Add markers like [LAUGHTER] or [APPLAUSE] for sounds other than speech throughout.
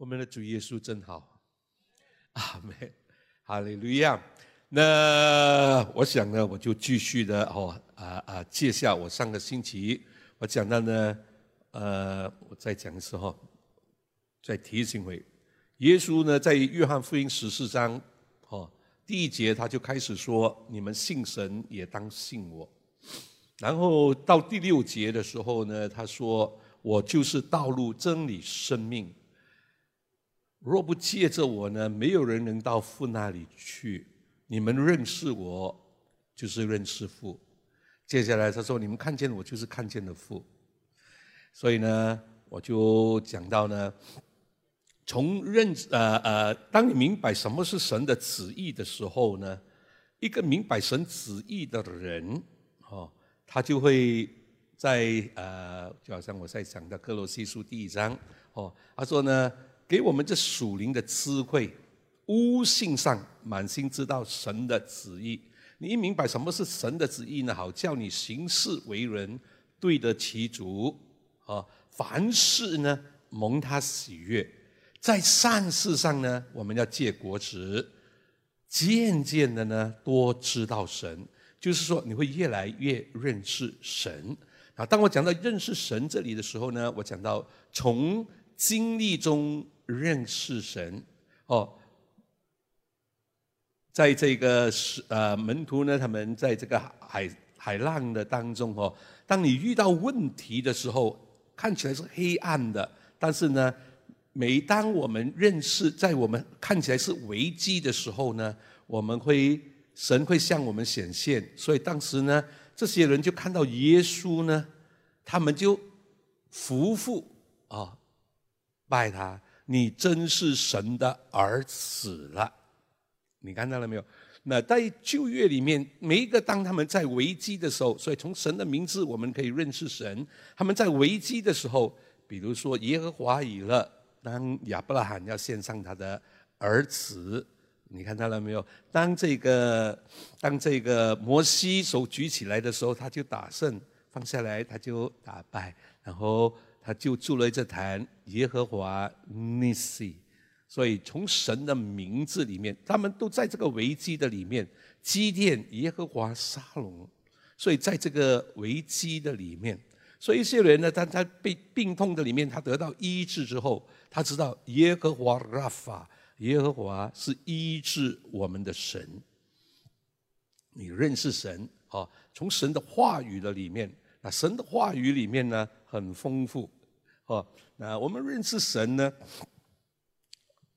我们的主耶稣真好，阿门，哈利路亚。那我想呢，我就继续的哦，啊啊，接下我上个星期我讲到呢，呃，我再讲的时候，再提醒回，耶稣呢，在约翰福音十四章哦第一节他就开始说，你们信神也当信我。然后到第六节的时候呢，他说，我就是道路、真理、生命。若不借着我呢，没有人能到父那里去。你们认识我，就是认识父。接下来他说：“你们看见我，就是看见了父。”所以呢，我就讲到呢，从认呃呃，当你明白什么是神的旨意的时候呢，一个明白神旨意的人，哦，他就会在呃，就好像我在讲的《哥罗西书》第一章，哦，他说呢，给我们这属灵的智慧。悟性上满心知道神的旨意，你一明白什么是神的旨意呢？好叫你行事为人对得起主啊！凡事呢蒙他喜悦，在善事上呢我们要借果子，渐渐的呢多知道神，就是说你会越来越认识神啊！当我讲到认识神这里的时候呢，我讲到从经历中认识神哦。在这个是呃门徒呢，他们在这个海海浪的当中哦，当你遇到问题的时候，看起来是黑暗的，但是呢，每当我们认识在我们看起来是危机的时候呢，我们会神会向我们显现，所以当时呢，这些人就看到耶稣呢，他们就服服啊，拜他，你真是神的儿子了。你看到了没有？那在旧约里面，每一个当他们在危机的时候，所以从神的名字我们可以认识神。他们在危机的时候，比如说耶和华以勒，当亚伯拉罕要献上他的儿子，你看到了没有？当这个当这个摩西手举起来的时候，他就打胜，放下来他就打败，然后他就筑了这坛耶和华尼西。所以从神的名字里面，他们都在这个危机的里面，基甸、耶和华、沙龙。所以在这个危机的里面，所以一些人呢，当他被病痛的里面，他得到医治之后，他知道耶和华拉法，耶和华是医治我们的神。你认识神啊？从神的话语的里面，那神的话语里面呢，很丰富哦。那我们认识神呢？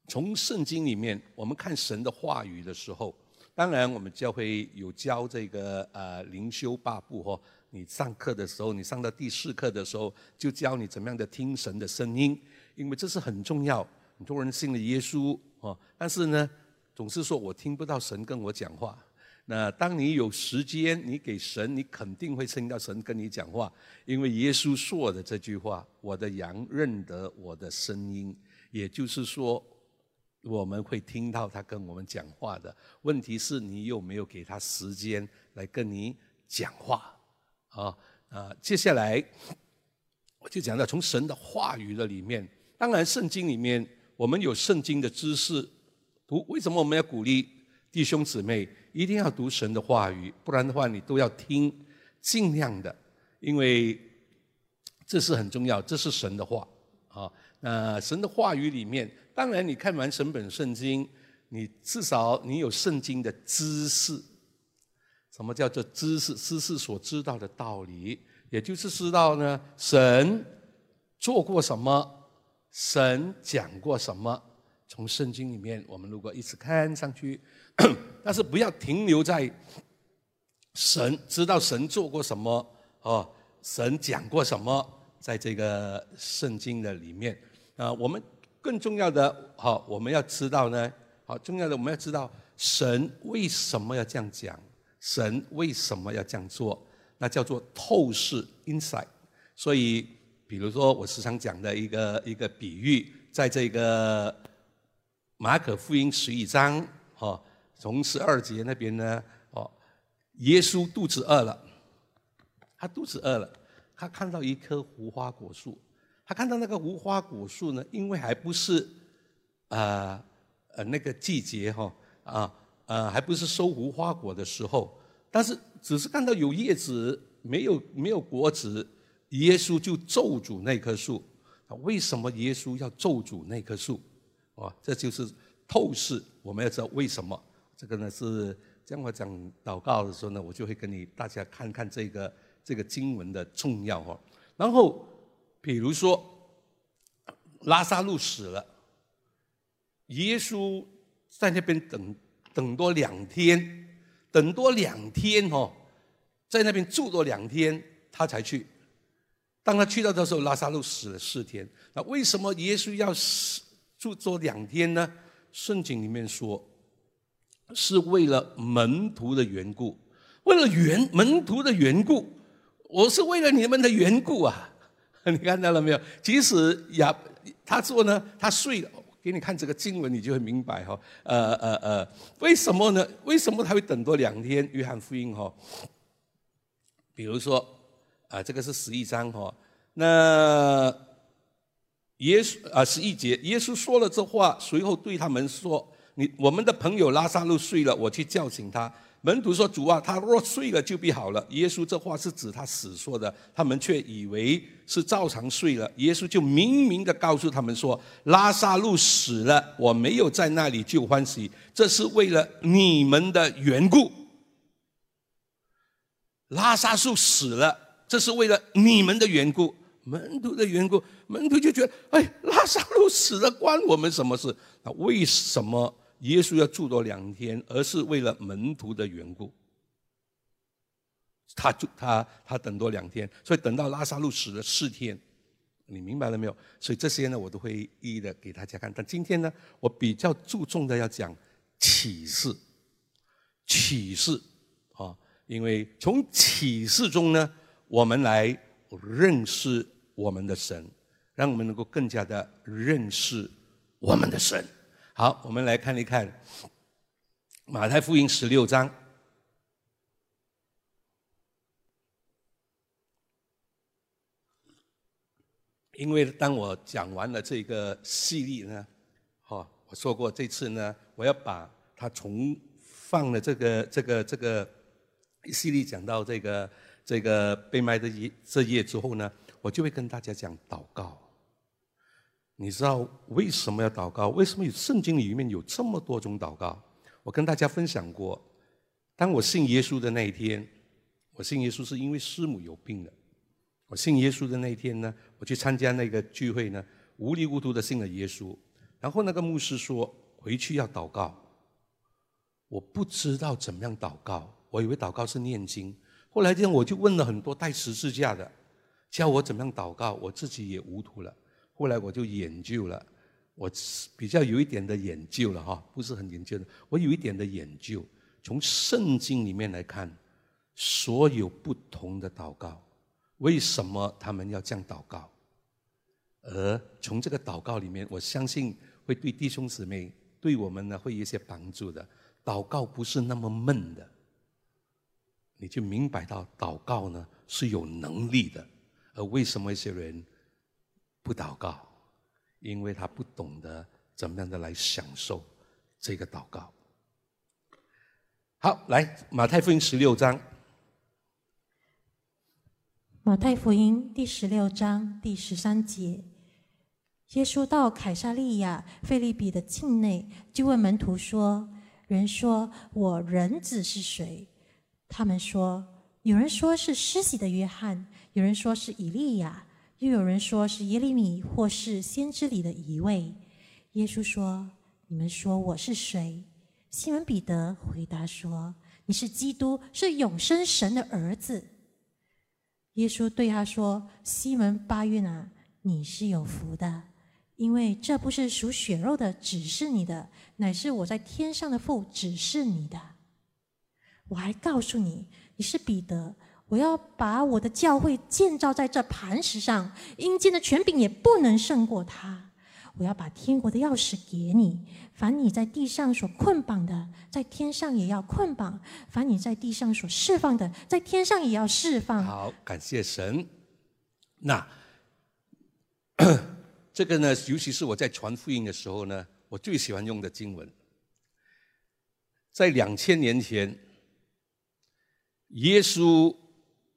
从圣经里面，我们看神的话语的时候，当然我们教会有教这个呃灵修八部哈。你上课的时候，你上到第四课的时候，就教你怎么样的听神的声音，因为这是很重要。很多人信了耶稣哦，但是呢，总是说我听不到神跟我讲话。那当你有时间，你给神，你肯定会听到神跟你讲话，因为耶稣说的这句话：“我的羊认得我的声音。”也就是说。我们会听到他跟我们讲话的，问题是你有没有给他时间来跟你讲话啊？啊，接下来我就讲到从神的话语的里面，当然圣经里面我们有圣经的知识，读为什么我们要鼓励弟兄姊妹一定要读神的话语？不然的话你都要听，尽量的，因为这是很重要，这是神的话啊。那神的话语里面。当然，你看完神本圣经，你至少你有圣经的知识。什么叫做知识？知识所知道的道理，也就是知道呢，神做过什么，神讲过什么。从圣经里面，我们如果一直看上去，[COUGHS] 但是不要停留在神知道神做过什么哦，神讲过什么，在这个圣经的里面啊，我们。更重要的，好，我们要知道呢，好，重要的我们要知道神为什么要这样讲，神为什么要这样做，那叫做透视 （insight）。所以，比如说我时常讲的一个一个比喻，在这个马可福音十一章，哦，从十二节那边呢，哦，耶稣肚子饿了，他肚子饿了，他看到一棵无花果树。他看到那个无花果树呢，因为还不是呃呃那个季节哈啊呃还不是收无花果的时候，但是只是看到有叶子没有没有果子，耶稣就咒诅那棵树。为什么耶稣要咒诅那棵树？哦，这就是透视。我们要知道为什么。这个呢是，将我讲祷告的时候呢，我就会跟你大家看看这个这个经文的重要哦。然后，比如说，拉萨路死了，耶稣在那边等等多两天，等多两天哦，在那边住多两天，他才去。当他去到的时候，拉萨路死了四天。那为什么耶稣要死住多两天呢？圣经里面说，是为了门徒的缘故，为了缘门徒的缘故。我是为了你们的缘故啊！[LAUGHS] 你看到了没有？即使亚他说呢，他睡了。给你看这个经文，你就会明白哈。呃呃呃，为什么呢？为什么他会等多两天？约翰福音哈，比如说啊，这个是十一章哈。那耶稣啊，十一节，耶稣说了这话，随后对他们说：“你我们的朋友拉萨路睡了，我去叫醒他。”门徒说：“主啊，他若睡了就必好了。”耶稣这话是指他死说的，他们却以为是照常睡了。耶稣就明明的告诉他们说：“拉萨路死了，我没有在那里就欢喜，这是为了你们的缘故。拉萨路死了，这是为了你们的缘故，门徒的缘故。门徒就觉得，哎，拉萨路死了，关我们什么事？那为什么？”耶稣要住多两天，而是为了门徒的缘故。他住他他等多两天，所以等到拉萨路死了四天，你明白了没有？所以这些呢，我都会一一的给大家看。但今天呢，我比较注重的要讲启示，启示啊，因为从启示中呢，我们来认识我们的神，让我们能够更加的认识我们的神。好，我们来看一看马太福音十六章。因为当我讲完了这个系列呢，哈，我说过这次呢，我要把它重放了这个这个这个系列讲到这个这个被卖的一这页之后呢，我就会跟大家讲祷告。你知道为什么要祷告？为什么有圣经里面有这么多种祷告？我跟大家分享过，当我信耶稣的那一天，我信耶稣是因为师母有病了。我信耶稣的那一天呢，我去参加那个聚会呢，无里糊涂的信了耶稣。然后那个牧师说回去要祷告，我不知道怎么样祷告，我以为祷告是念经。后来这样我就问了很多带十字架的，教我怎么样祷告，我自己也糊涂了。后来我就研究了，我比较有一点的。研究了哈，不是很研究的，我有一点的研究。从圣经里面来看，所有不同的祷告，为什么他们要这样祷告？而从这个祷告里面，我相信会对弟兄姊妹、对我们呢会有一些帮助的。祷告不是那么闷的，你就明白到祷告呢是有能力的。而为什么一些人？不祷告，因为他不懂得怎么样的来享受这个祷告。好，来马太福音十六章。马太福音第十六章第十三节，耶稣到凯撒利亚菲利比的境内，就问门徒说：“人说我人子是谁？”他们说：“有人说是施洗的约翰，有人说是以利亚。”又有人说是耶利米，或是先知里的一位。耶稣说：“你们说我是谁？”西门彼得回答说：“你是基督，是永生神的儿子。”耶稣对他说：“西门巴约拿，你是有福的，因为这不是属血肉的指示你的，乃是我在天上的父指示你的。我还告诉你，你是彼得。”我要把我的教会建造在这磐石上，阴间的权柄也不能胜过他。我要把天国的钥匙给你，凡你在地上所捆绑的，在天上也要捆绑；凡你在地上所释放的，在天上也要释放。好，感谢神。那 [CLEARS THROAT] 这个呢，尤其是我在传福音的时候呢，我最喜欢用的经文，在两千年前，耶稣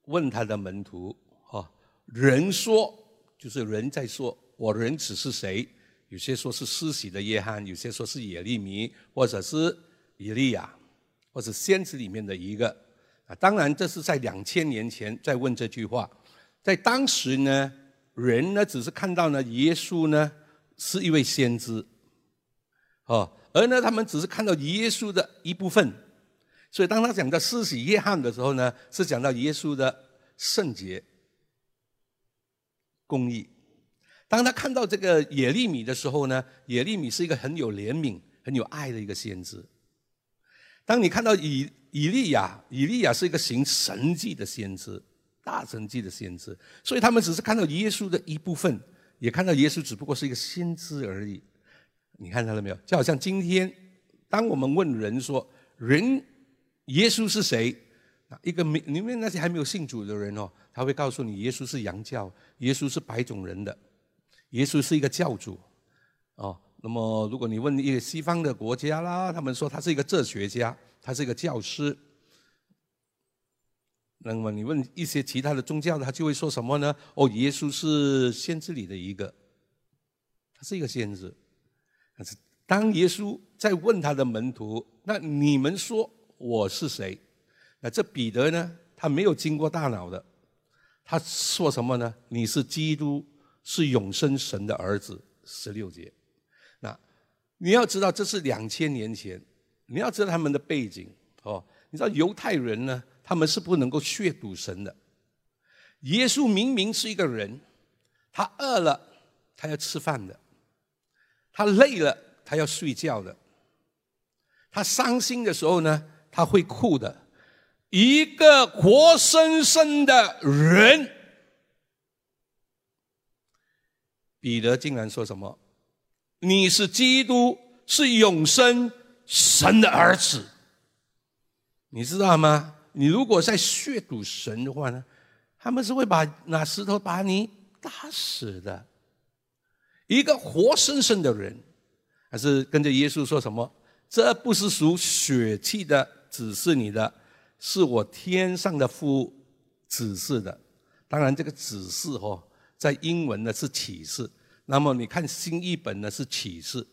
问他的门徒：“哈，人说就是人在说，我人子是谁？有些说是施洗的约翰，有些说是耶利米，或者是以利亚，或者先知里面的一个。啊，当然这是在两千年前在问这句话，在当时呢，人呢只是看到呢耶稣呢是一位先知。”哦，而呢，他们只是看到耶稣的一部分，所以当他讲到施洗约翰的时候呢，是讲到耶稣的圣洁、公义。当他看到这个耶利米的时候呢，耶利米是一个很有怜悯、很有爱的一个先知。当你看到以以利亚，以利亚是一个行神迹的先知，大神迹的先知，所以他们只是看到耶稣的一部分，也看到耶稣只不过是一个先知而已。你看到了没有？就好像今天，当我们问人说“人耶稣是谁”，一个没里面那些还没有信主的人哦，他会告诉你耶稣是洋教，耶稣是白种人的，耶稣是一个教主哦。那么如果你问一些西方的国家啦，他们说他是一个哲学家，他是一个教师。那么你问一些其他的宗教，他就会说什么呢？哦，耶稣是先知里的一个，他是一个先知。但是，当耶稣在问他的门徒：“那你们说我是谁？”那这彼得呢？他没有经过大脑的，他说什么呢？你是基督，是永生神的儿子。十六节。那你要知道，这是两千年前，你要知道他们的背景哦。你知道犹太人呢，他们是不能够亵渎神的。耶稣明明是一个人，他饿了，他要吃饭的。他累了，他要睡觉的；他伤心的时候呢，他会哭的。一个活生生的人，彼得竟然说什么：“你是基督，是永生神的儿子。”你知道吗？你如果在亵渎神的话呢，他们是会把拿石头把你打死的。一个活生生的人，还是跟着耶稣说什么？这不是属血气的指示你的，是我天上的父指示的。当然，这个指示哦，在英文呢是启示。那么你看新译本呢是启示，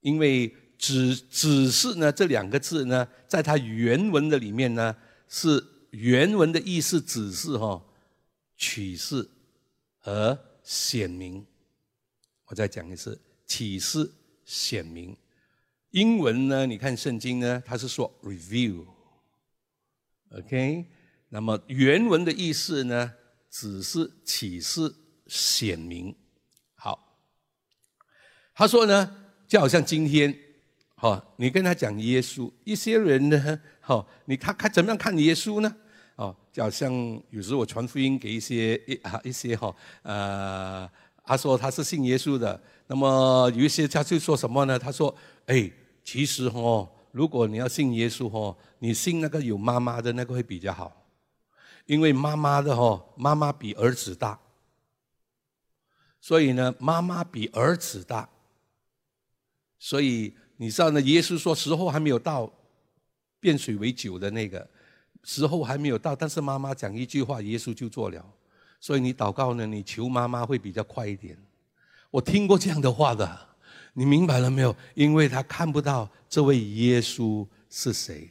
因为指指示呢这两个字呢，在它原文的里面呢是原文的意思，指示哈启示和显明。我再讲一次，启示显明。英文呢？你看圣经呢，它是说 reveal，OK？那么原文的意思呢，只是启示显明。好，他说呢，就好像今天，哈，你跟他讲耶稣，一些人呢，哈，你他看怎么样看耶稣呢？哦，就好像有时我传福音给一些一啊一些哈，呃。他说他是信耶稣的，那么有一些他就说什么呢？他说：“哎，其实哦，如果你要信耶稣哦，你信那个有妈妈的那个会比较好，因为妈妈的哦，妈妈比儿子大，所以呢，妈妈比儿子大，所以你知道呢？耶稣说时候还没有到，变水为酒的那个时候还没有到，但是妈妈讲一句话，耶稣就做了。”所以你祷告呢？你求妈妈会比较快一点。我听过这样的话的，你明白了没有？因为他看不到这位耶稣是谁。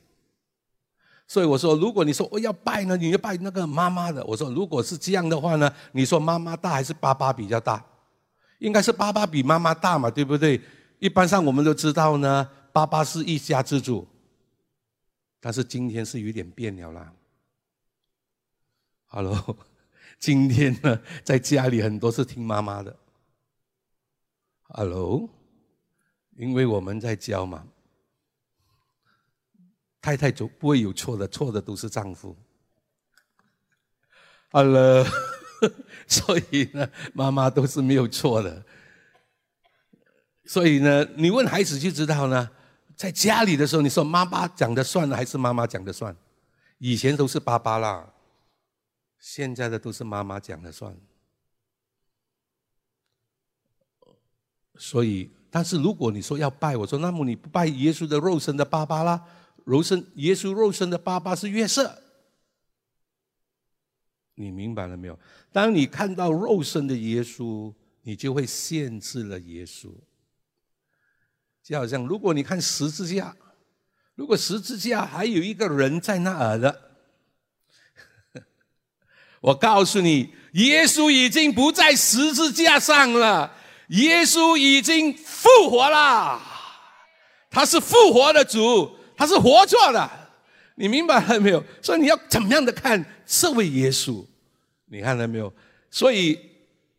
所以我说，如果你说我要拜呢，你要拜那个妈妈的。我说，如果是这样的话呢，你说妈妈大还是爸爸比较大？应该是爸爸比妈妈大嘛，对不对？一般上我们都知道呢，爸爸是一家之主。但是今天是有点变了啦。Hello。[LAUGHS] 今天呢，在家里很多是听妈妈的。Hello，因为我们在教嘛，太太就不会有错的，错的都是丈夫。好了 [LAUGHS] 所以呢，妈妈都是没有错的。所以呢，你问孩子就知道呢，在家里的时候，你说妈妈讲的算还是妈妈讲的算？以前都是爸爸啦。现在的都是妈妈讲了算，所以但是如果你说要拜，我说那么你不拜耶稣的肉身的爸爸啦？肉身耶稣肉身的爸爸是约瑟，你明白了没有？当你看到肉身的耶稣，你就会限制了耶稣。就好像如果你看十字架，如果十字架还有一个人在那儿的。[LAUGHS] 我告诉你，耶稣已经不在十字架上了，耶稣已经复活啦，他是复活的主，他是活着的，你明白了没有？[LAUGHS] 所以你要怎么样的看这位耶稣？你看到没有？所以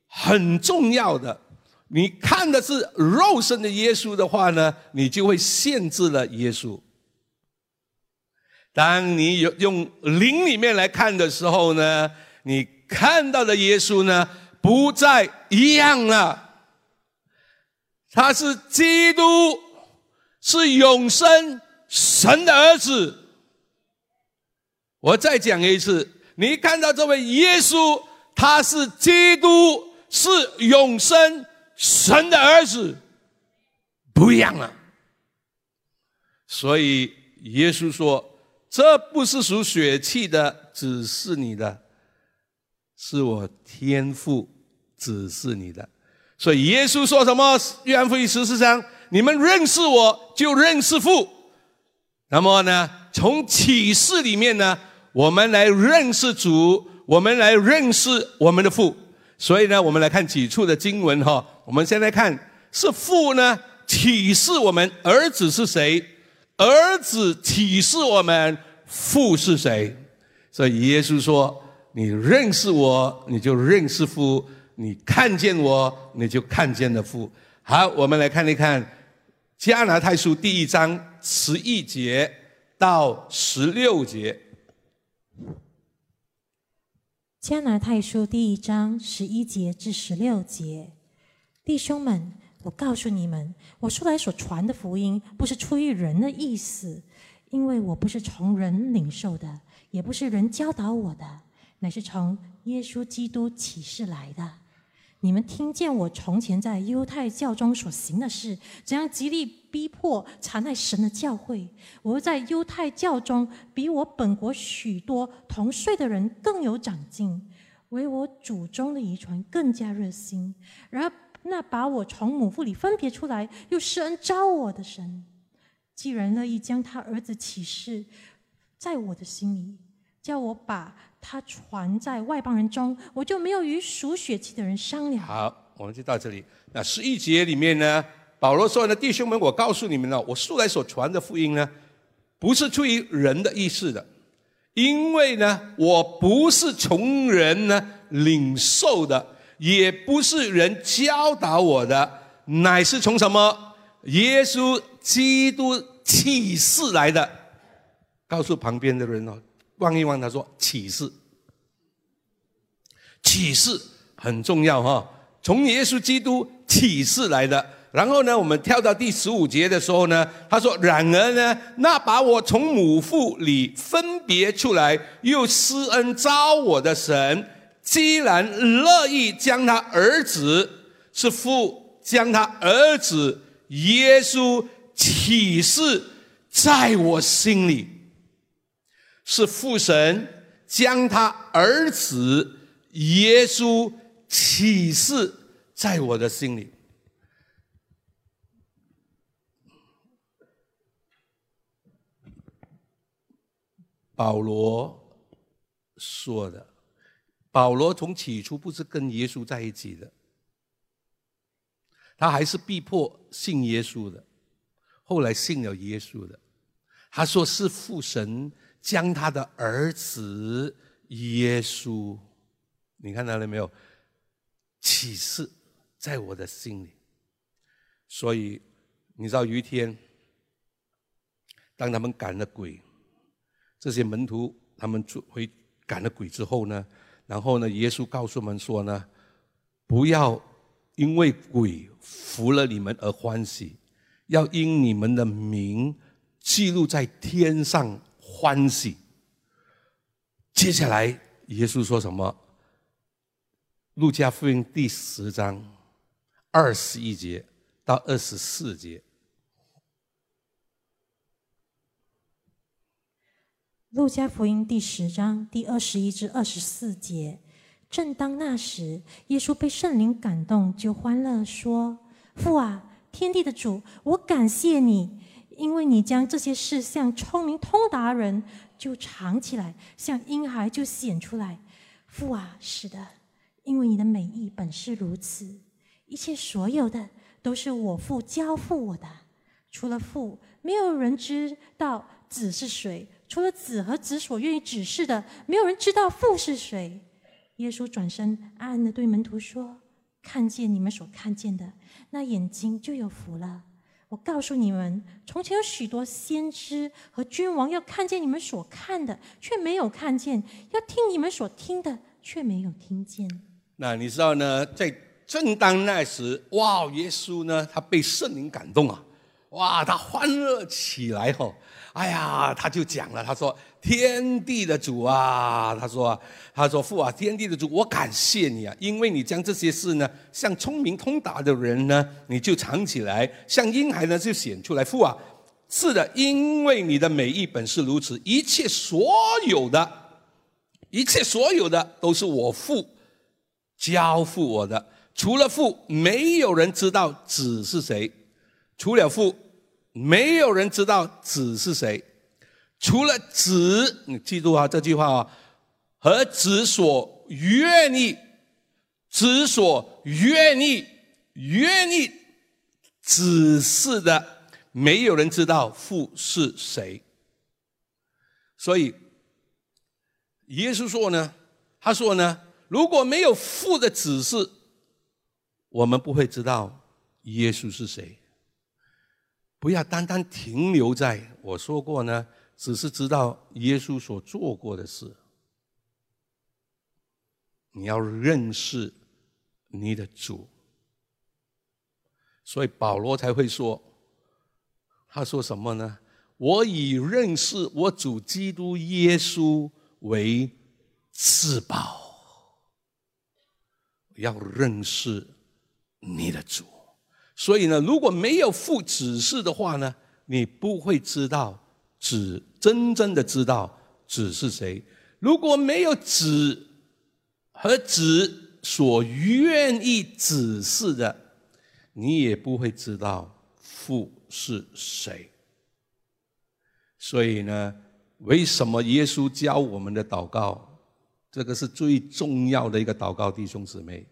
很重要的，你看的是肉身的耶稣的话呢，你就会限制了耶稣。当你有用灵里面来看的时候呢？你看到的耶稣呢，不再一样了。他是基督，是永生神的儿子。我再讲一次，你看到这位耶稣，他是基督，是永生神的儿子，不一样了。所以耶稣说：“这不是属血气的，只是你的。”是我天赋指示你的，所以耶稣说什么？约翰福音十四章，你们认识我就认识父。那么呢，从启示里面呢，我们来认识主，我们来认识我们的父。所以呢，我们来看几处的经文哈。我们先来看，是父呢启示我们儿子是谁，儿子启示我们父是谁。所以耶稣说。你认识我，你就认识父；你看见我，你就看见了父。好，我们来看一看《加拿太书》第一章十一节到十六节。《加拿太书》第一章十一节至十六节，弟兄们，我告诉你们，我出来所传的福音，不是出于人的意思，因为我不是从人领受的，也不是人教导我的。乃是从耶稣基督启示来的。你们听见我从前在犹太教中所行的事，怎样极力逼迫残害神的教会。我在犹太教中比我本国许多同岁的人更有长进，为我祖宗的遗传更加热心。然而那把我从母腹里分别出来，又施恩招我的神，既然乐意将他儿子启示在我的心里，叫我把。他传在外邦人中，我就没有与属血气的人商量。好，我们就到这里。那十一节里面呢，保罗说呢，弟兄们，我告诉你们了，我素来所传的福音呢，不是出于人的意思的，因为呢，我不是从人呢领受的，也不是人教导我的，乃是从什么耶稣基督启示来的。告诉旁边的人哦。望一望，他说：“启示，启示很重要哈，从耶稣基督启示来的。然后呢，我们跳到第十五节的时候呢，他说：‘然而呢，那把我从母腹里分别出来，又施恩招我的神，既然乐意将他儿子是父将他儿子耶稣启示在我心里。’”是父神将他儿子耶稣启示在我的心里。保罗说的，保罗从起初不是跟耶稣在一起的，他还是逼迫信耶稣的，后来信了耶稣的。他说是父神。将他的儿子耶稣，你看到了没有？启示在我的心里。所以你知道有一天，当他们赶了鬼，这些门徒他们回赶了鬼之后呢，然后呢，耶稣告诉我们说呢，不要因为鬼服了你们而欢喜，要因你们的名记录在天上。欢喜。接下来，耶稣说什么？路加福音第十章二十一节到二十四节。路加福音第十章第二十一至二十四节，正当那时，耶稣被圣灵感动，就欢乐说：“父啊，天地的主，我感谢你，因为你将这些事向聪明通达人就藏起来，向婴孩就显出来。父啊，是的，因为你的美意本是如此。一切所有的都是我父交付我的，除了父，没有人知道子是谁。”除了子和子所愿意指示的，没有人知道父是谁。耶稣转身暗暗的对门徒说：“看见你们所看见的，那眼睛就有福了。我告诉你们，从前有许多先知和君王要看见你们所看的，却没有看见；要听你们所听的，却没有听见。”那你知道呢？在正当那时，哇！耶稣呢，他被圣灵感动啊，哇！他欢乐起来吼。哎呀，他就讲了，他说：“天地的主啊，他说，他说父啊，天地的主，我感谢你啊，因为你将这些事呢，像聪明通达的人呢，你就藏起来；像婴孩呢，就显出来。父啊，是的，因为你的美意本是如此，一切所有的，一切所有的都是我父交付我的，除了父，没有人知道子是谁，除了父。”没有人知道子是谁，除了子，你记住啊这句话啊，和子所愿意，子所愿意愿意指示的，没有人知道父是谁。所以耶稣说呢，他说呢，如果没有父的指示，我们不会知道耶稣是谁。不要单单停留在我说过呢，只是知道耶稣所做过的事。你要认识你的主，所以保罗才会说，他说什么呢？我以认识我主基督耶稣为至宝。要认识你的主。所以呢，如果没有父指示的话呢，你不会知道子真正的知道子是谁。如果没有子和子所愿意指示的，你也不会知道父是谁。所以呢，为什么耶稣教我们的祷告，这个是最重要的一个祷告，弟兄姊妹，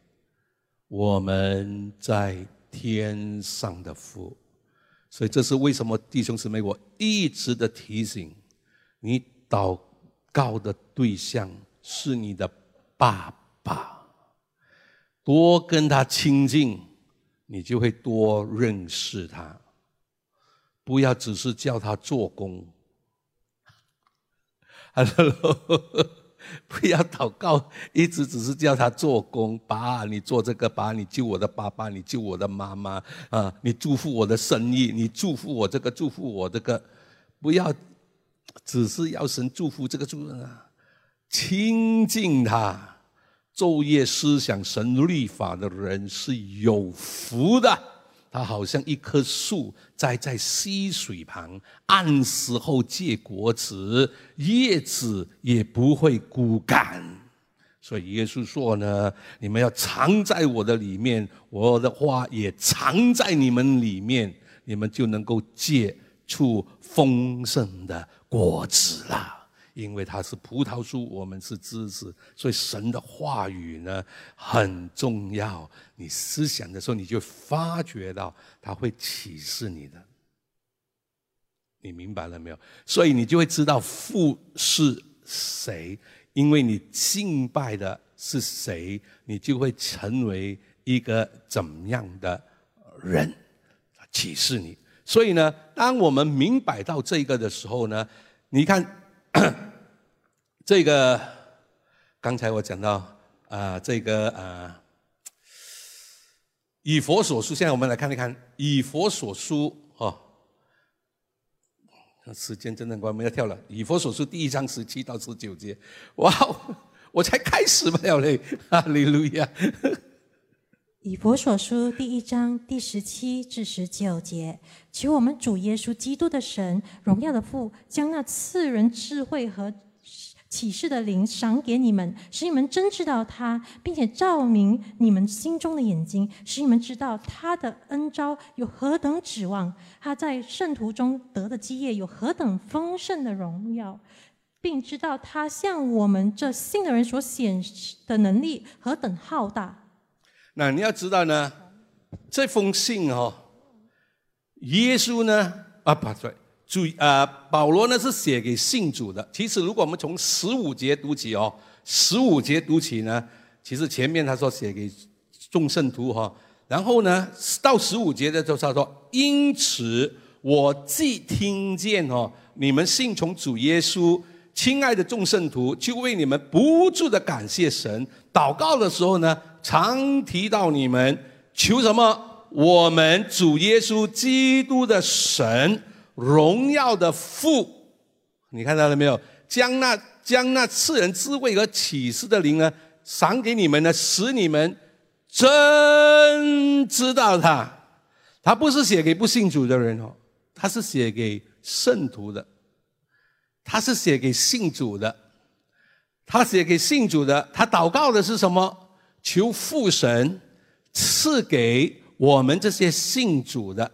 我们在。天上的父，所以这是为什么弟兄姊妹，我一直的提醒你，祷告的对象是你的爸爸，多跟他亲近，你就会多认识他，不要只是叫他做工。Hello。[LAUGHS] [LAUGHS] 不要祷告，一直只是叫他做工，爸，你做这个，爸，你救我的爸爸，你救我的妈妈，啊，你祝福我的生意，你祝福我这个，祝福我这个，不要只是要神祝福这个主人啊，亲近他，昼夜思想神律法的人是有福的。它好像一棵树栽在溪水旁，按时候结果子，叶子也不会枯干。所以耶稣说呢：“你们要藏在我的里面，我的话也藏在你们里面，你们就能够结出丰盛的果子了。”因为它是葡萄树，我们是枝子，所以神的话语呢很重要。你思想的时候，你就发觉到他会启示你的。你明白了没有？所以你就会知道父是谁，因为你敬拜的是谁，你就会成为一个怎么样的人，启示你。所以呢，当我们明白到这个的时候呢，你看。[COUGHS] 这个刚才我讲到啊，这个啊，以佛所书，现在我们来看一看以佛所书哦。时间真的快没要跳了。以佛所书第一章十七到十九节，哇，我才开始不了嘞，哈利路亚。以佛所书第一章第十七至十九节，求我们主耶稣基督的神荣耀的父，将那赐人智慧和启示的灵赏给你们，使你们真知道他，并且照明你们心中的眼睛，使你们知道他的恩招有何等指望，他在圣徒中得的基业有何等丰盛的荣耀，并知道他向我们这信的人所显示的能力何等浩大。那你要知道呢，这封信哦，耶稣呢啊不对，主啊保罗呢是写给信主的。其实如果我们从十五节读起哦，十五节读起呢，其实前面他说写给众圣徒哈，然后呢到十五节的时候他说，因此我既听见哦，你们信从主耶稣，亲爱的众圣徒，就为你们不住的感谢神，祷告的时候呢。常提到你们求什么？我们主耶稣基督的神荣耀的父，你看到了没有？将那将那赐人智慧和启示的灵呢，赏给你们呢，使你们真知道他。他不是写给不信主的人哦，他是写给圣徒的，他是写给信主的，他写给信主的。他祷告的是什么？求父神赐给我们这些信主的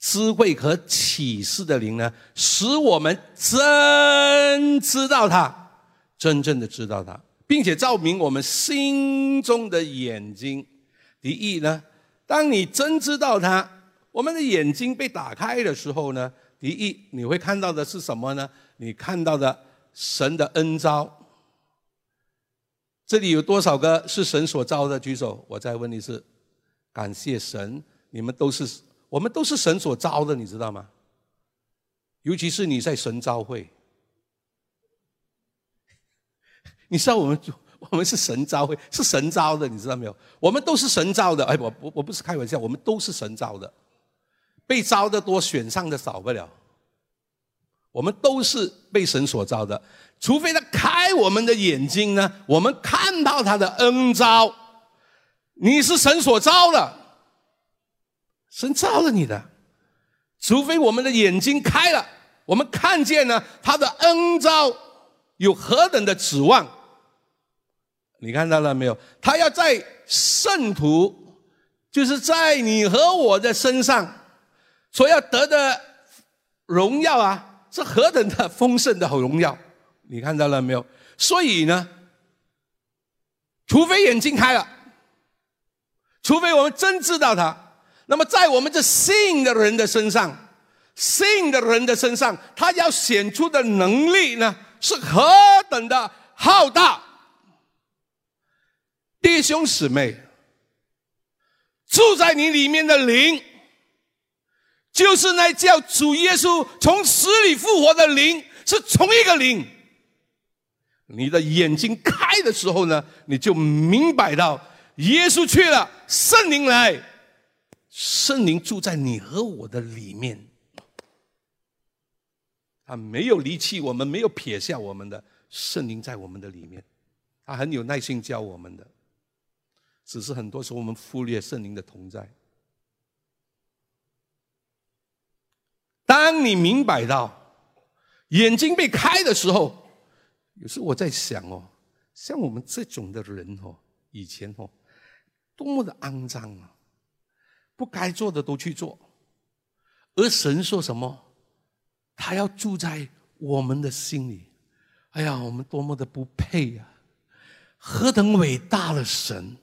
智慧和启示的灵呢，使我们真知道他，真正的知道他，并且照明我们心中的眼睛。第一呢，当你真知道他，我们的眼睛被打开的时候呢，第一你会看到的是什么呢？你看到的神的恩招。这里有多少个是神所招的？举手！我再问一次，感谢神，你们都是我们都是神所招的，你知道吗？尤其是你在神召会，你知道我们我们是神召会，是神召的，你知道没有？我们都是神召的。哎，我我我不是开玩笑，我们都是神召的，被招的多，选上的少不了。我们都是被神所招的。除非他开我们的眼睛呢，我们看到他的恩招。你是神所招的，神招了你的。除非我们的眼睛开了，我们看见了他的恩招有何等的指望。你看到了没有？他要在圣徒，就是在你和我的身上所要得的荣耀啊，是何等的丰盛的荣耀。你看到了没有？所以呢，除非眼睛开了，除非我们真知道他，那么在我们这信的人的身上，信的人的身上，他要显出的能力呢，是何等的浩大！弟兄姊妹，住在你里面的灵，就是那叫主耶稣从死里复活的灵，是同一个灵。你的眼睛开的时候呢，你就明白到耶稣去了，圣灵来，圣灵住在你和我的里面，他没有离弃我们，没有撇下我们的圣灵在我们的里面，他很有耐心教我们的，只是很多时候我们忽略圣灵的同在。当你明白到眼睛被开的时候。有时我在想哦，像我们这种的人哦，以前哦，多么的肮脏啊！不该做的都去做，而神说什么？他要住在我们的心里。哎呀，我们多么的不配呀！何等伟大的神，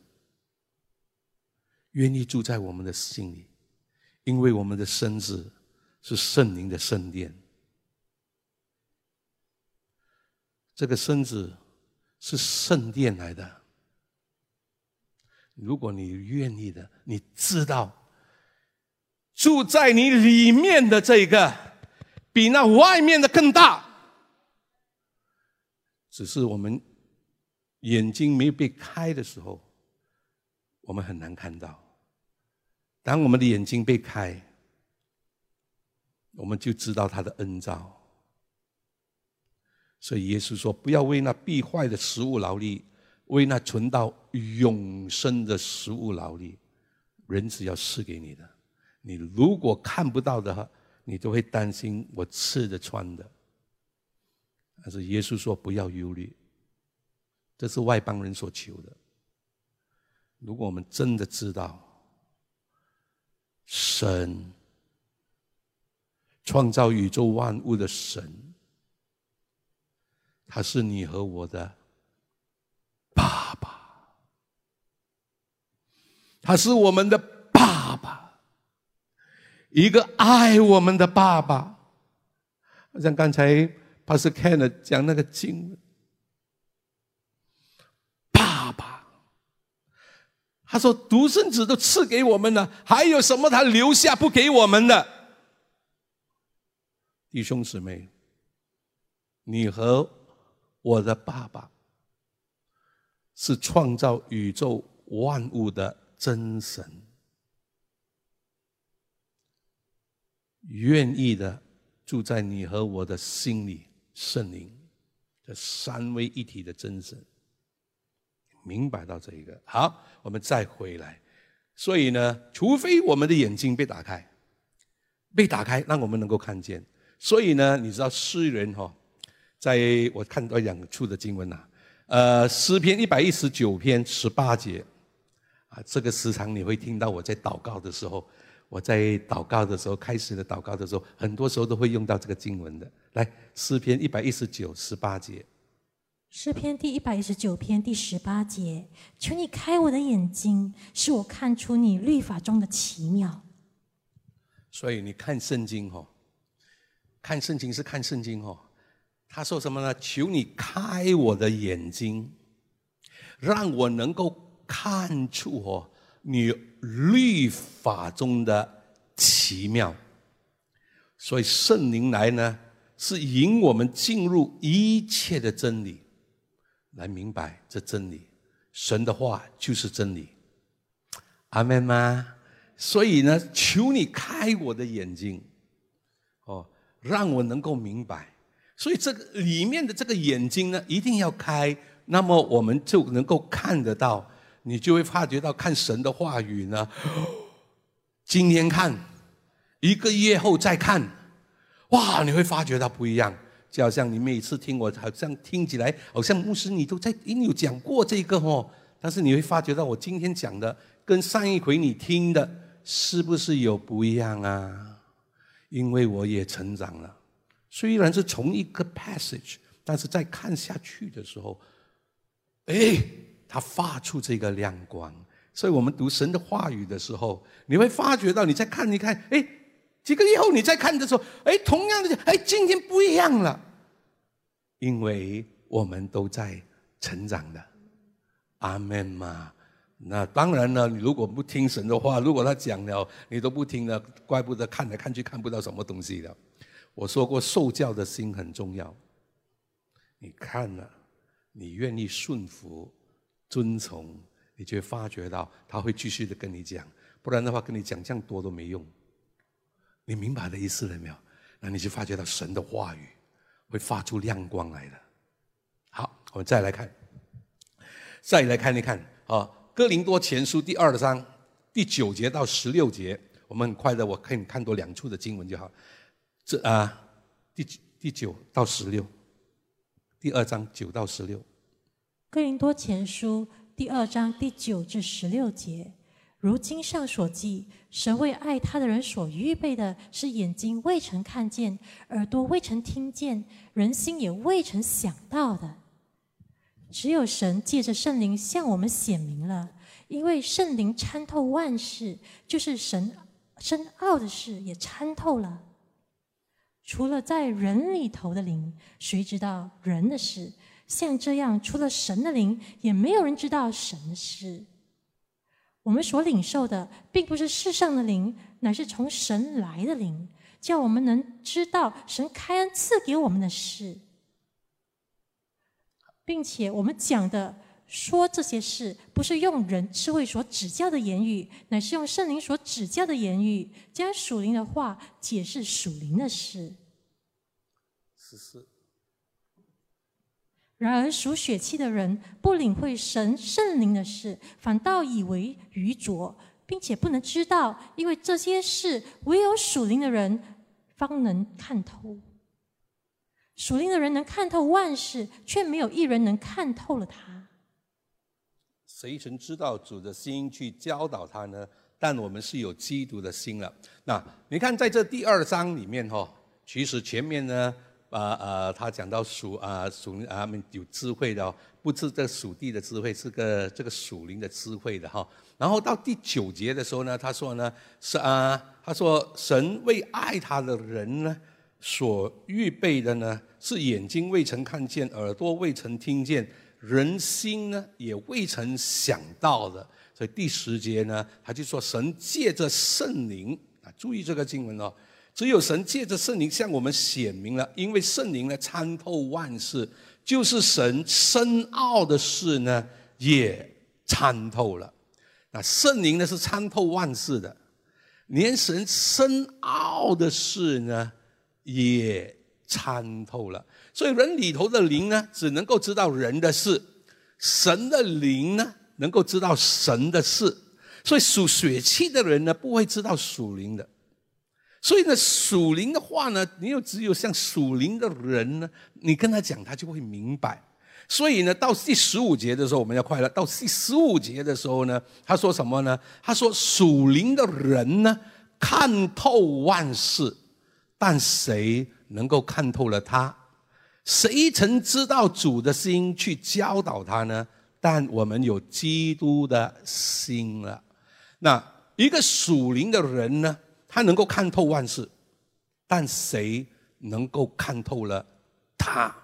愿意住在我们的心里，因为我们的身子是圣灵的圣殿。这个身子是圣殿来的。如果你愿意的，你知道住在你里面的这个比那外面的更大，只是我们眼睛没被开的时候，我们很难看到。当我们的眼睛被开，我们就知道他的恩照。所以耶稣说：“不要为那必坏的食物劳力，为那存到永生的食物劳力，人子要赐给你的。你如果看不到的话，你就会担心我吃的穿的。但是耶稣说不要忧虑，这是外邦人所求的。如果我们真的知道神创造宇宙万物的神，他是你和我的爸爸，他是我们的爸爸，一个爱我们的爸爸。好像刚才 Pastor Ken 讲那个经文。他说：“独生子都赐给我们了，还有什么他留下不给我们的？弟兄姊妹，你和我的爸爸是创造宇宙万物的真神，愿意的住在你和我的心里，圣灵，这三位一体的真神。”明白到这一个好，我们再回来。所以呢，除非我们的眼睛被打开，被打开，让我们能够看见。所以呢，你知道诗人哈，在我看到两处的经文呐，呃，诗篇一百一十九篇十八节啊，这个时常你会听到我在祷告的时候，我在祷告的时候，开始的祷告的时候，很多时候都会用到这个经文的。来，诗篇一百一十九十八节。诗篇第一百一十九篇第十八节，求你开我的眼睛，使我看出你律法中的奇妙。所以你看圣经哦，看圣经是看圣经哦。他说什么呢？求你开我的眼睛，让我能够看出哦你律法中的奇妙。所以圣灵来呢，是引我们进入一切的真理。来明白这真理，神的话就是真理，阿门吗？所以呢，求你开我的眼睛，让我能够明白。所以这个里面的这个眼睛呢，一定要开，那么我们就能够看得到，你就会发觉到看神的话语呢。今天看，一个月后再看，哇，你会发觉到不一样。就好像你每次听我，好像听起来好像牧师你都在，你有讲过这个哦，但是你会发觉到我今天讲的跟上一回你听的是不是有不一样啊？因为我也成长了，虽然是从一个 passage，但是在看下去的时候，哎，它发出这个亮光。所以我们读神的话语的时候，你会发觉到你在看，你看，哎。几个月后你再看的时候，哎，同样的，哎，今天不一样了，因为我们都在成长的，阿门嘛。那当然了，你如果不听神的话，如果他讲了你都不听了，怪不得看来看去看不到什么东西了。我说过，受教的心很重要。你看了，你愿意顺服、遵从，你就会发觉到他会继续的跟你讲，不然的话跟你讲这样多都没用。你明白的意思了没有？那你就发觉到神的话语会发出亮光来的。好，我们再来看，再来看一看啊，《哥林多前书》第二章第九节到十六节，我们很快的，我可以看多两处的经文就好。这啊，第第九到十六，第二章九到十六，《哥林多前书》第二章第九至十六节。如经上所记，神为爱他的人所预备的是眼睛未曾看见，耳朵未曾听见，人心也未曾想到的。只有神借着圣灵向我们显明了，因为圣灵参透万事，就是神深奥的事也参透了。除了在人里头的灵，谁知道人的事？像这样，除了神的灵，也没有人知道神的事。我们所领受的，并不是世上的灵，乃是从神来的灵，叫我们能知道神开恩赐给我们的事，并且我们讲的说这些事，不是用人智慧所指教的言语，乃是用圣灵所指教的言语，将属灵的话解释属灵的事。十四。然而属血气的人不领会神圣灵的事，反倒以为愚拙，并且不能知道，因为这些事唯有属灵的人方能看透。属灵的人能看透万事，却没有一人能看透了他。谁曾知道主的心去教导他呢？但我们是有基督的心了。那你看，在这第二章里面哈，其实前面呢，啊啊，他讲到属啊属啊们有智慧的哦，不是这属地的智慧，是个这个属灵的智慧的哈。然后到第九节的时候呢，他说呢是啊，他说神为爱他的人呢所预备的呢，是眼睛未曾看见，耳朵未曾听见，人心呢也未曾想到的。所以第十节呢，他就说神借着圣灵啊，注意这个经文哦，只有神借着圣灵向我们显明了，因为圣灵呢参透万事，就是神深奥的事呢也参透了。那圣灵呢是参透万事的，连神深奥的事呢也参透了。所以人里头的灵呢，只能够知道人的事，神的灵呢。能够知道神的事，所以属血气的人呢，不会知道属灵的。所以呢，属灵的话呢，你又只有像属灵的人呢，你跟他讲，他就会明白。所以呢，到第十五节的时候，我们要快乐。到第十五节的时候呢，他说什么呢？他说属灵的人呢，看透万事，但谁能够看透了他？谁曾知道主的心去教导他呢？但我们有基督的心了。那一个属灵的人呢？他能够看透万事，但谁能够看透了他？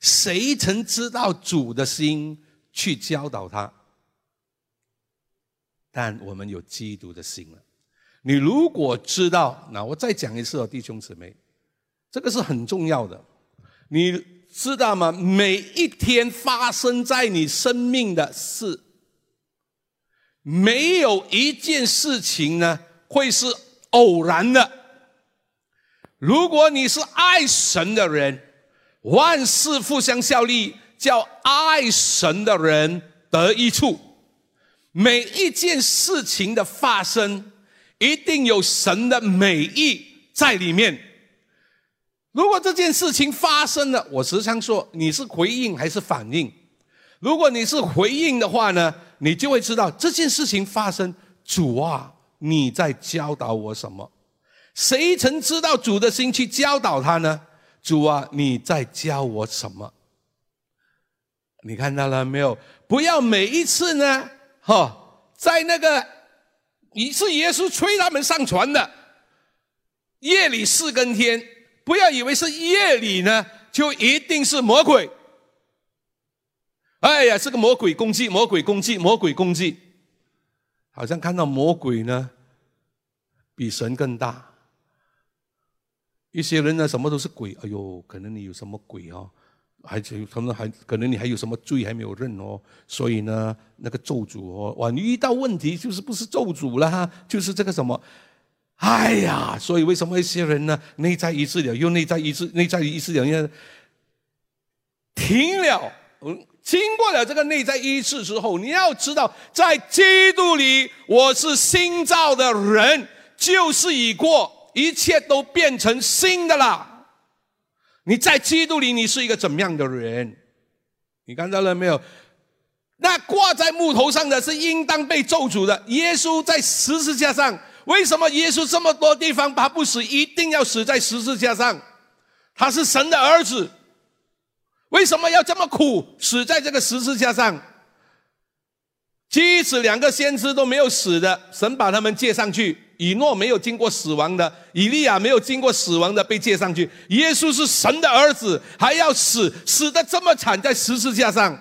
谁曾知道主的心去教导他？但我们有基督的心了。你如果知道，那我再讲一次哦，弟兄姊妹，这个是很重要的。你。知道吗？每一天发生在你生命的事，没有一件事情呢会是偶然的。如果你是爱神的人，万事互相效力，叫爱神的人得益处。每一件事情的发生，一定有神的美意在里面。如果这件事情发生了，我时常说你是回应还是反应？如果你是回应的话呢，你就会知道这件事情发生，主啊，你在教导我什么？谁曾知道主的心去教导他呢？主啊，你在教我什么？你看到了没有？不要每一次呢，哈，在那个你是耶稣催他们上船的夜里四更天。不要以为是夜里呢，就一定是魔鬼。哎呀，是个魔鬼攻击，魔鬼攻击，魔鬼攻击，好像看到魔鬼呢，比神更大。一些人呢，什么都是鬼。哎呦，可能你有什么鬼哦，还可能还可能你还有什么罪还没有认哦。所以呢，那个咒诅哦，哇，你遇到问题就是不是咒诅了，就是这个什么。哎呀，所以为什么一些人呢？内在医治了，又内在医治，内在医治了，又停了。嗯，经过了这个内在医治之后，你要知道，在基督里，我是新造的人，旧事已过，一切都变成新的了。你在基督里，你是一个怎么样的人？你看到了没有？那挂在木头上的是应当被咒诅的。耶稣在十字架上。为什么耶稣这么多地方他不死，一定要死在十字架上？他是神的儿子，为什么要这么苦，死在这个十字架上？即使两个先知都没有死的，神把他们接上去。以诺没有经过死亡的，以利亚没有经过死亡的被接上去。耶稣是神的儿子，还要死，死的这么惨，在十字架上。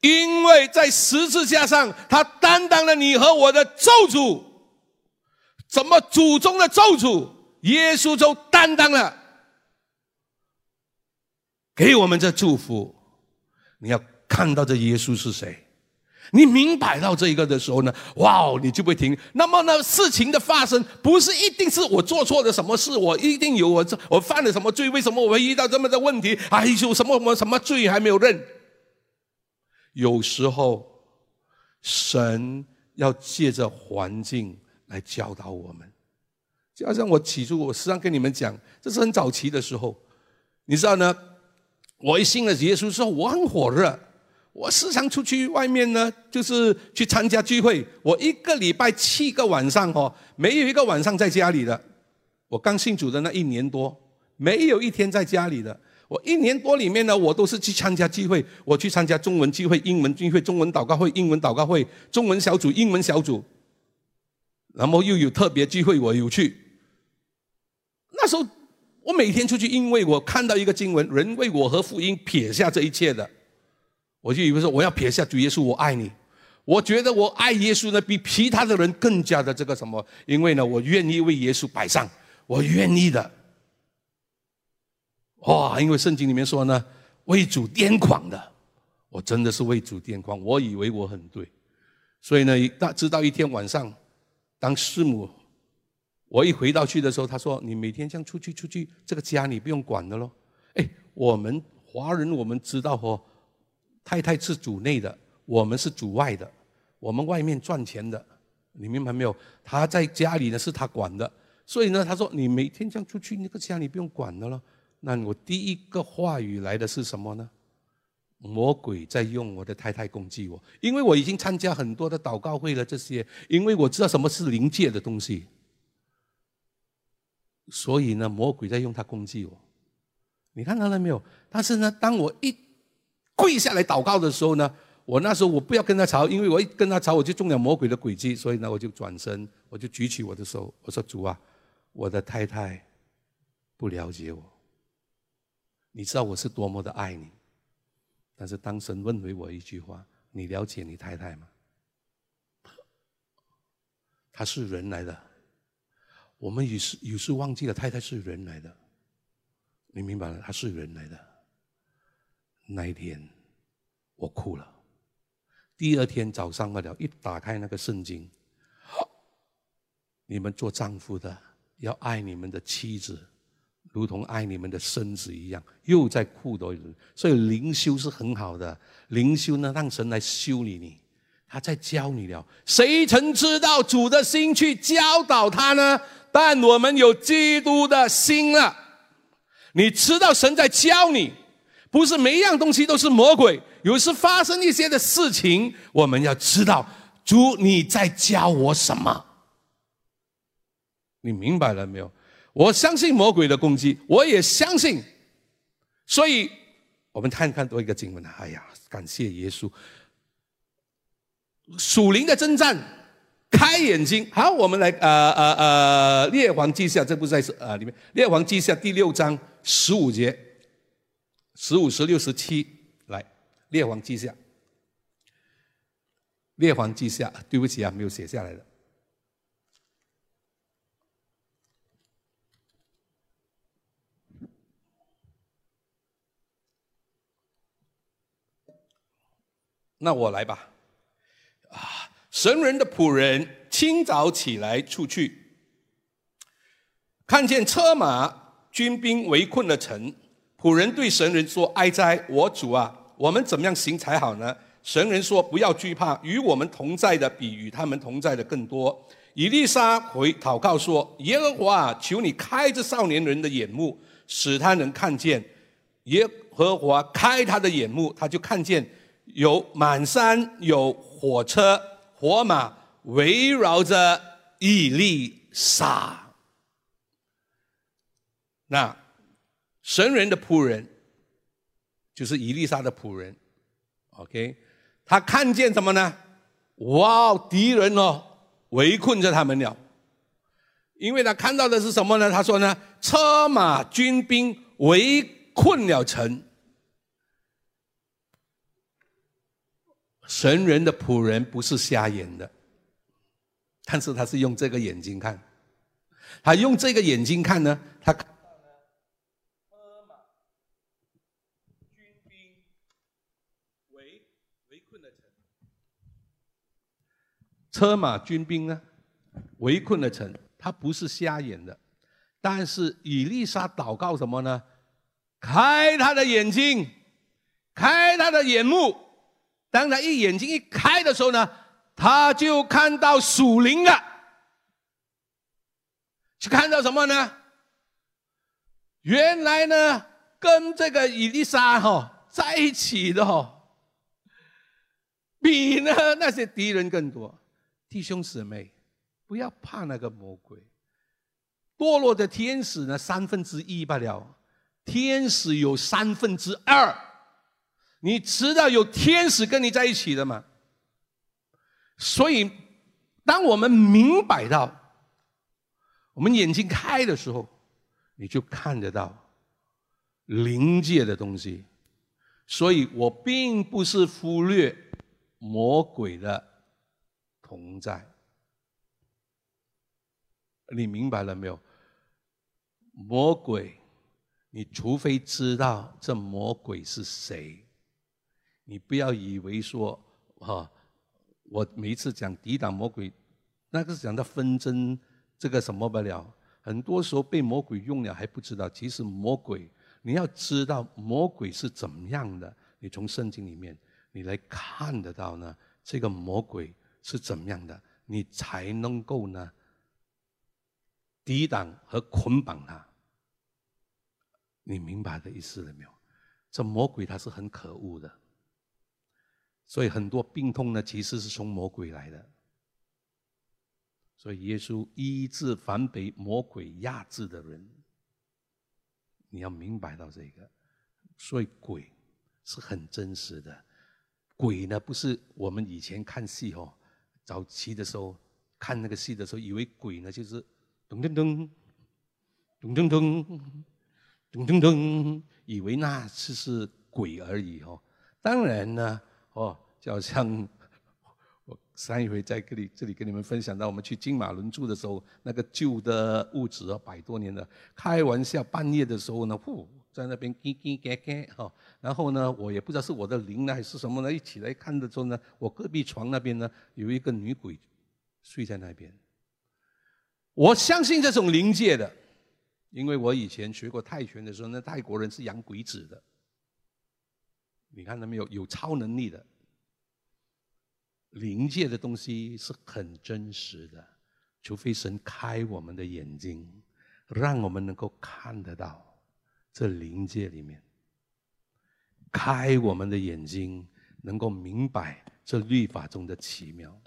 因为在十字架上，他担当了你和我的咒诅，怎么祖宗的咒诅，耶稣就担当了，给我们这祝福。你要看到这耶稣是谁？你明白到这一个的时候呢，哇，你就不会停。那么呢，事情的发生不是一定是我做错了什么事，我一定有我这我犯了什么罪？为什么我会遇到这么的问题？哎，有什么什么什么罪还没有认？有时候，神要借着环境来教导我们。就好像我起初，我时常跟你们讲，这是很早期的时候，你知道呢？我一信了耶稣之后，我很火热。我时常出去外面呢，就是去参加聚会。我一个礼拜七个晚上哦，没有一个晚上在家里的。我刚信主的那一年多，没有一天在家里的。我一年多里面呢，我都是去参加聚会。我去参加中文聚会、英文聚会、中文祷告会、英文祷告会、中文小组、英文小组，然后又有特别聚会，我有去。那时候我每天出去，因为我看到一个经文，人为我和福音撇下这一切的。我就以为说我要撇下主耶稣，我爱你。我觉得我爱耶稣呢，比其他的人更加的这个什么？因为呢，我愿意为耶稣摆上，我愿意的。哇！因为圣经里面说呢，为主癫狂的，我真的是为主癫狂。我以为我很对，所以呢，大直到一天晚上，当师母我一回到去的时候，他说：“你每天这样出去出去，这个家你不用管的喽。”哎，我们华人我们知道哦。太太是主内的，我们是主外的，我们外面赚钱的，你明白没有？他在家里呢，是他管的，所以呢，他说你每天这样出去，那个家你不用管的了。那我第一个话语来的是什么呢？魔鬼在用我的太太攻击我，因为我已经参加很多的祷告会了，这些，因为我知道什么是灵界的东西，所以呢，魔鬼在用他攻击我。你看到了没有？但是呢，当我一跪下来祷告的时候呢，我那时候我不要跟他吵，因为我一跟他吵，我就中了魔鬼的诡计，所以呢，我就转身，我就举起我的手，我说：“主啊，我的太太不了解我，你知道我是多么的爱你，但是当神问回我一句话：你了解你太太吗？她是人来的，我们有时有时忘记了太太是人来的，你明白了？她是人来的。”那一天，我哭了。第二天早上了，一打开那个圣经，你们做丈夫的要爱你们的妻子，如同爱你们的身子一样。又在哭的。所以灵修是很好的，灵修呢，让神来修理你，他在教你了。谁曾知道主的心去教导他呢？但我们有基督的心了。你知道神在教你。不是每一样东西都是魔鬼，有时发生一些的事情，我们要知道主你在教我什么？你明白了没有？我相信魔鬼的攻击，我也相信，所以我们看看多一个经文啊哎呀，感谢耶稣，属灵的征战，开眼睛。好，我们来呃呃呃，列王记下这部在是呃里面，列王记下第六章十五节。十五、十六、十七，来，列王记下。列王记下，对不起啊，没有写下来的。那我来吧。啊，神人的仆人清早起来出去，看见车马军兵围困了城。仆人对神人说：“哀哉，我主啊，我们怎么样行才好呢？”神人说：“不要惧怕，与我们同在的比与他们同在的更多。”以利沙回祷告说：“耶和华，求你开这少年人的眼目，使他能看见。”耶和华开他的眼目，他就看见有满山有火车火马围绕着以利沙。那。神人的仆人，就是伊丽莎的仆人，OK，他看见什么呢？哇，敌人哦，围困着他们了。因为他看到的是什么呢？他说呢，车马军兵围困了城。神人的仆人不是瞎眼的，但是他是用这个眼睛看，他用这个眼睛看呢，他。车马军兵呢围困了城，他不是瞎眼的，但是以丽莎祷告什么呢？开他的眼睛，开他的眼目。当他一眼睛一开的时候呢，他就看到属灵了。去看到什么呢？原来呢，跟这个伊丽莎哈在一起的哈，比呢那些敌人更多。弟兄姊妹，不要怕那个魔鬼。堕落的天使呢，三分之一罢了。天使有三分之二，你知道有天使跟你在一起的吗？所以，当我们明白到，我们眼睛开的时候，你就看得到灵界的东西。所以我并不是忽略魔鬼的同在，你明白了没有？魔鬼。你除非知道这魔鬼是谁，你不要以为说，哈，我每一次讲抵挡魔鬼，那个是讲到纷争这个什么不了，很多时候被魔鬼用了还不知道，其实魔鬼你要知道魔鬼是怎么样的，你从圣经里面你来看得到呢，这个魔鬼是怎么样的，你才能够呢抵挡和捆绑他。你明白的意思了没有？这魔鬼他是很可恶的，所以很多病痛呢，其实是从魔鬼来的。所以耶稣医治反被魔鬼压制的人，你要明白到这个。所以鬼是很真实的，鬼呢不是我们以前看戏哦，早期的时候看那个戏的时候，以为鬼呢就是噔噔噔，噔噔噔。噔噔噔，以为那只是鬼而已哦。当然呢，哦，就好像我上一回在这里这里跟你们分享到，我们去金马伦住的时候，那个旧的屋子哦，百多年的，开玩笑，半夜的时候呢，呼，在那边叽叽嘎嘎哈。然后呢，我也不知道是我的灵呢还是什么呢，一起来看的时候呢，我隔壁床那边呢有一个女鬼睡在那边。我相信这种灵界的。因为我以前学过泰拳的时候，那泰国人是养鬼子的。你看到没有？有超能力的灵界的东西是很真实的，除非神开我们的眼睛，让我们能够看得到这灵界里面，开我们的眼睛，能够明白这律法中的奇妙，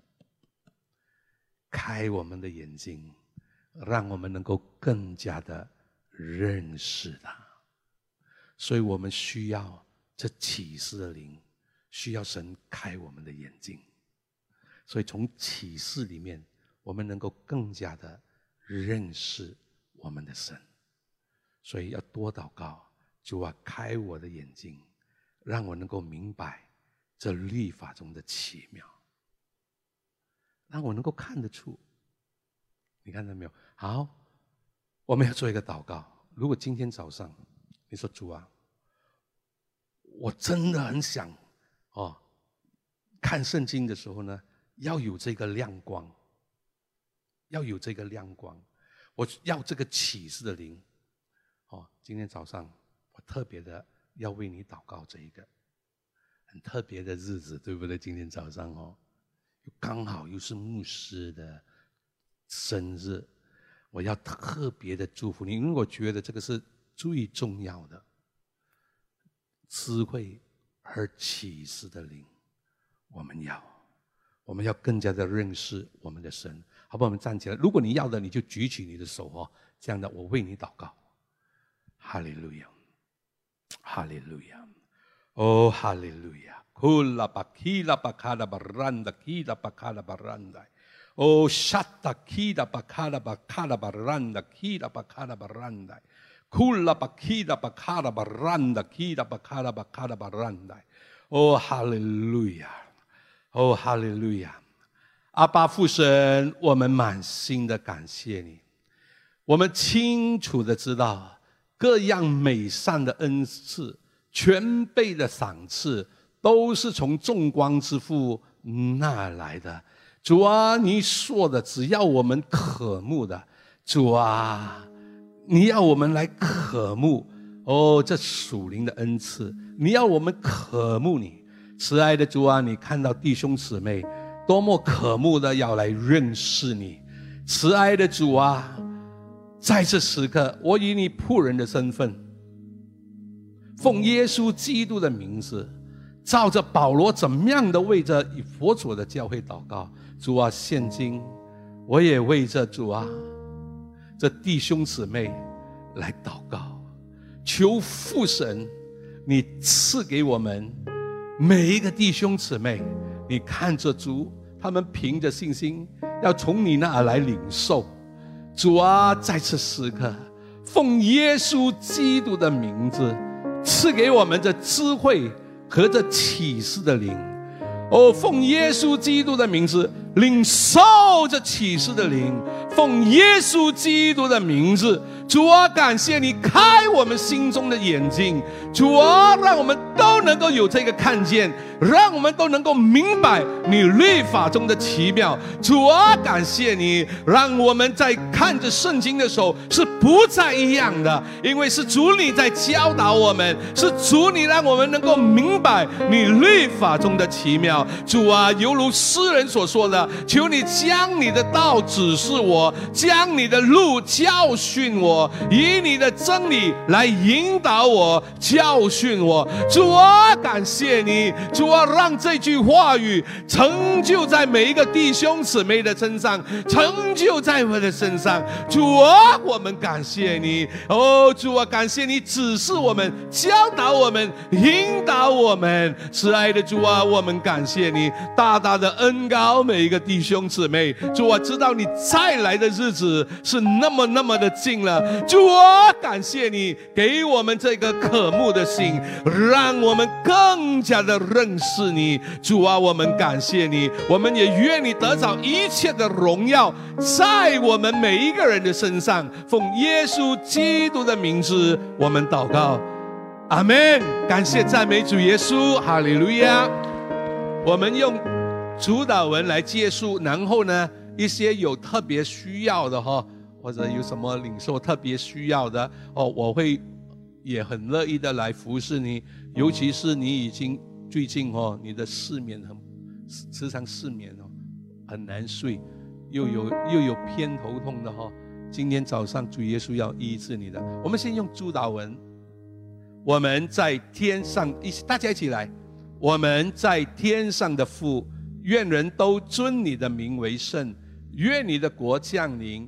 开我们的眼睛。让我们能够更加的认识他，所以我们需要这启示的灵，需要神开我们的眼睛，所以从启示里面，我们能够更加的认识我们的神，所以要多祷告，主啊，开我的眼睛，让我能够明白这律法中的奇妙，让我能够看得出。你看到没有？好，我们要做一个祷告。如果今天早上你说主啊，我真的很想哦，看圣经的时候呢，要有这个亮光，要有这个亮光，我要这个启示的灵。哦，今天早上我特别的要为你祷告这一个很特别的日子，对不对？今天早上哦，又刚好又是牧师的。生日，我要特别的祝福你，因为我觉得这个是最重要的智慧而启示的灵。我们要，我们要更加的认识我们的神，好不好？我们站起来。如果你要的，你就举起你的手哦，这样的，我为你祷告。哈利路亚，哈利路亚，哦，哈利路亚。库拉巴基拉巴卡拉巴兰达基拉巴卡拉巴兰达。Oh, shatta kida bakala bakala baranda kida bakala baranda. Kula bakida bakala baranda kida bakala bakala baranda. Oh, hallelujah. Oh, hallelujah. 阿爸父神，我们满心的感谢你。我们清楚的知道，各样美善的恩赐、全备的赏赐，都是从众光之父那来的。主啊，你说的只要我们渴慕的，主啊，你要我们来渴慕哦，这属灵的恩赐，你要我们渴慕你，慈爱的主啊，你看到弟兄姊妹多么渴慕的要来认识你，慈爱的主啊，在这时刻，我以你仆人的身份，奉耶稣基督的名字，照着保罗怎么样的为着以佛祖的教会祷告。主啊，现今我也为这主啊，这弟兄姊妹来祷告，求父神，你赐给我们每一个弟兄姊妹，你看着主，他们凭着信心要从你那儿来领受。主啊，在此时刻，奉耶稣基督的名字，赐给我们这智慧和这启示的灵。哦，奉耶稣基督的名字。领受这启示的灵，奉耶稣基督的名字，主啊，感谢你开我们心中的眼睛，主啊，让我们都能够有这个看见，让我们都能够明白你律法中的奇妙。主啊，感谢你，让我们在看着圣经的时候是不再一样的，因为是主你在教导我们，是主你让我们能够明白你律法中的奇妙。主啊，犹如诗人所说的。求你将你的道指示我，将你的路教训我，以你的真理来引导我、教训我。主啊，感谢你！主啊，让这句话语成就在每一个弟兄姊妹的身上，成就在我的身上。主啊，我们感谢你！哦，主啊，感谢你指示我们、教导我们、引导我们。慈爱的主啊，我们感谢你大大的恩高每一。个弟兄姊妹，主啊，知道你再来的日子是那么那么的近了。主啊，感谢你给我们这个渴慕的心，让我们更加的认识你。主啊，我们感谢你，我们也愿你得着一切的荣耀，在我们每一个人的身上。奉耶稣基督的名字，我们祷告，阿门。感谢赞美主耶稣，哈利路亚。我们用。主导文来结束，然后呢，一些有特别需要的哈，或者有什么领受特别需要的哦，我会也很乐意的来服侍你，尤其是你已经最近哦，你的失眠很时常失眠哦，很难睡，又有又有偏头痛的哈，今天早上主耶稣要医治你的。我们先用主导文，我们在天上一起，大家一起来，我们在天上的父。愿人都尊你的名为圣，愿你的国降临，